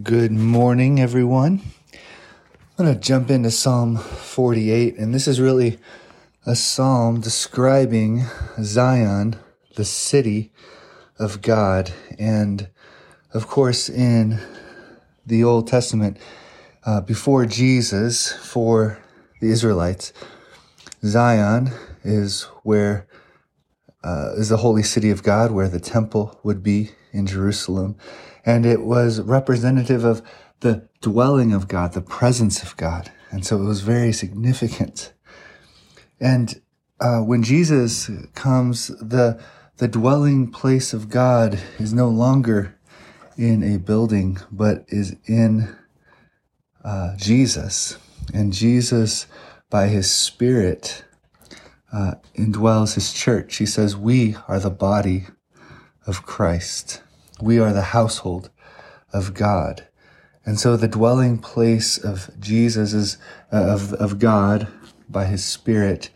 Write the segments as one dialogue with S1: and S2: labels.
S1: Good morning, everyone. I'm going to jump into Psalm 48, and this is really a psalm describing Zion, the city of God. And of course, in the Old Testament, uh, before Jesus, for the Israelites, Zion is where uh, is the holy city of God, where the temple would be in Jerusalem and it was representative of the dwelling of God, the presence of God. And so it was very significant. And uh, when Jesus comes, the the dwelling place of God is no longer in a building, but is in uh, Jesus. And Jesus, by his Spirit, uh, indwells his church. He says, We are the body of Christ. We are the household of God. And so the dwelling place of Jesus is, uh, of, of God by his spirit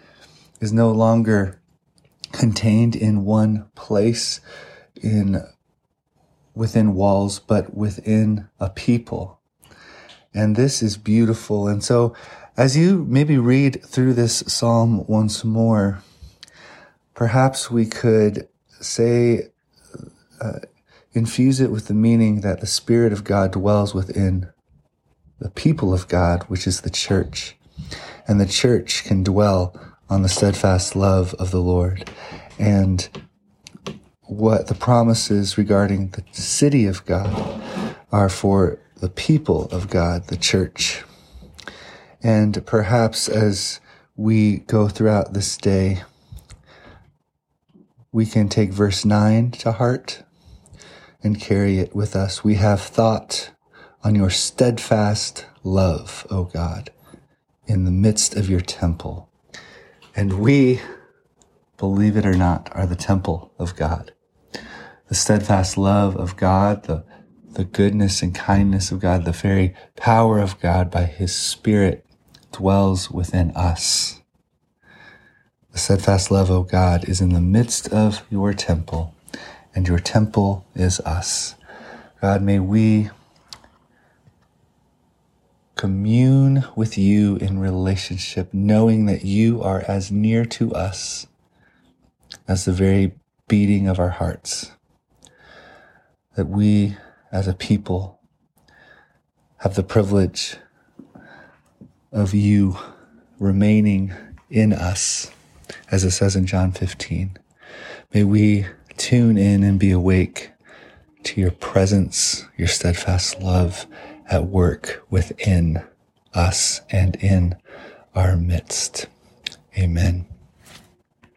S1: is no longer contained in one place in within walls, but within a people. And this is beautiful. And so as you maybe read through this psalm once more, perhaps we could say, uh, infuse it with the meaning that the Spirit of God dwells within the people of God, which is the church. And the church can dwell on the steadfast love of the Lord. And what the promises regarding the city of God are for the people of God, the church. And perhaps as we go throughout this day, we can take verse 9 to heart and carry it with us. We have thought on your steadfast love, O God, in the midst of your temple. And we, believe it or not, are the temple of God. The steadfast love of God, the, the goodness and kindness of God, the very power of God by his spirit dwells within us. The steadfast love, O God, is in the midst of your temple and your temple is us. God, may we commune with you in relationship, knowing that you are as near to us as the very beating of our hearts. That we, as a people, have the privilege of you remaining in us, as it says in John 15. May we tune in and be awake to your presence, your steadfast love at work within us and in our midst. Amen.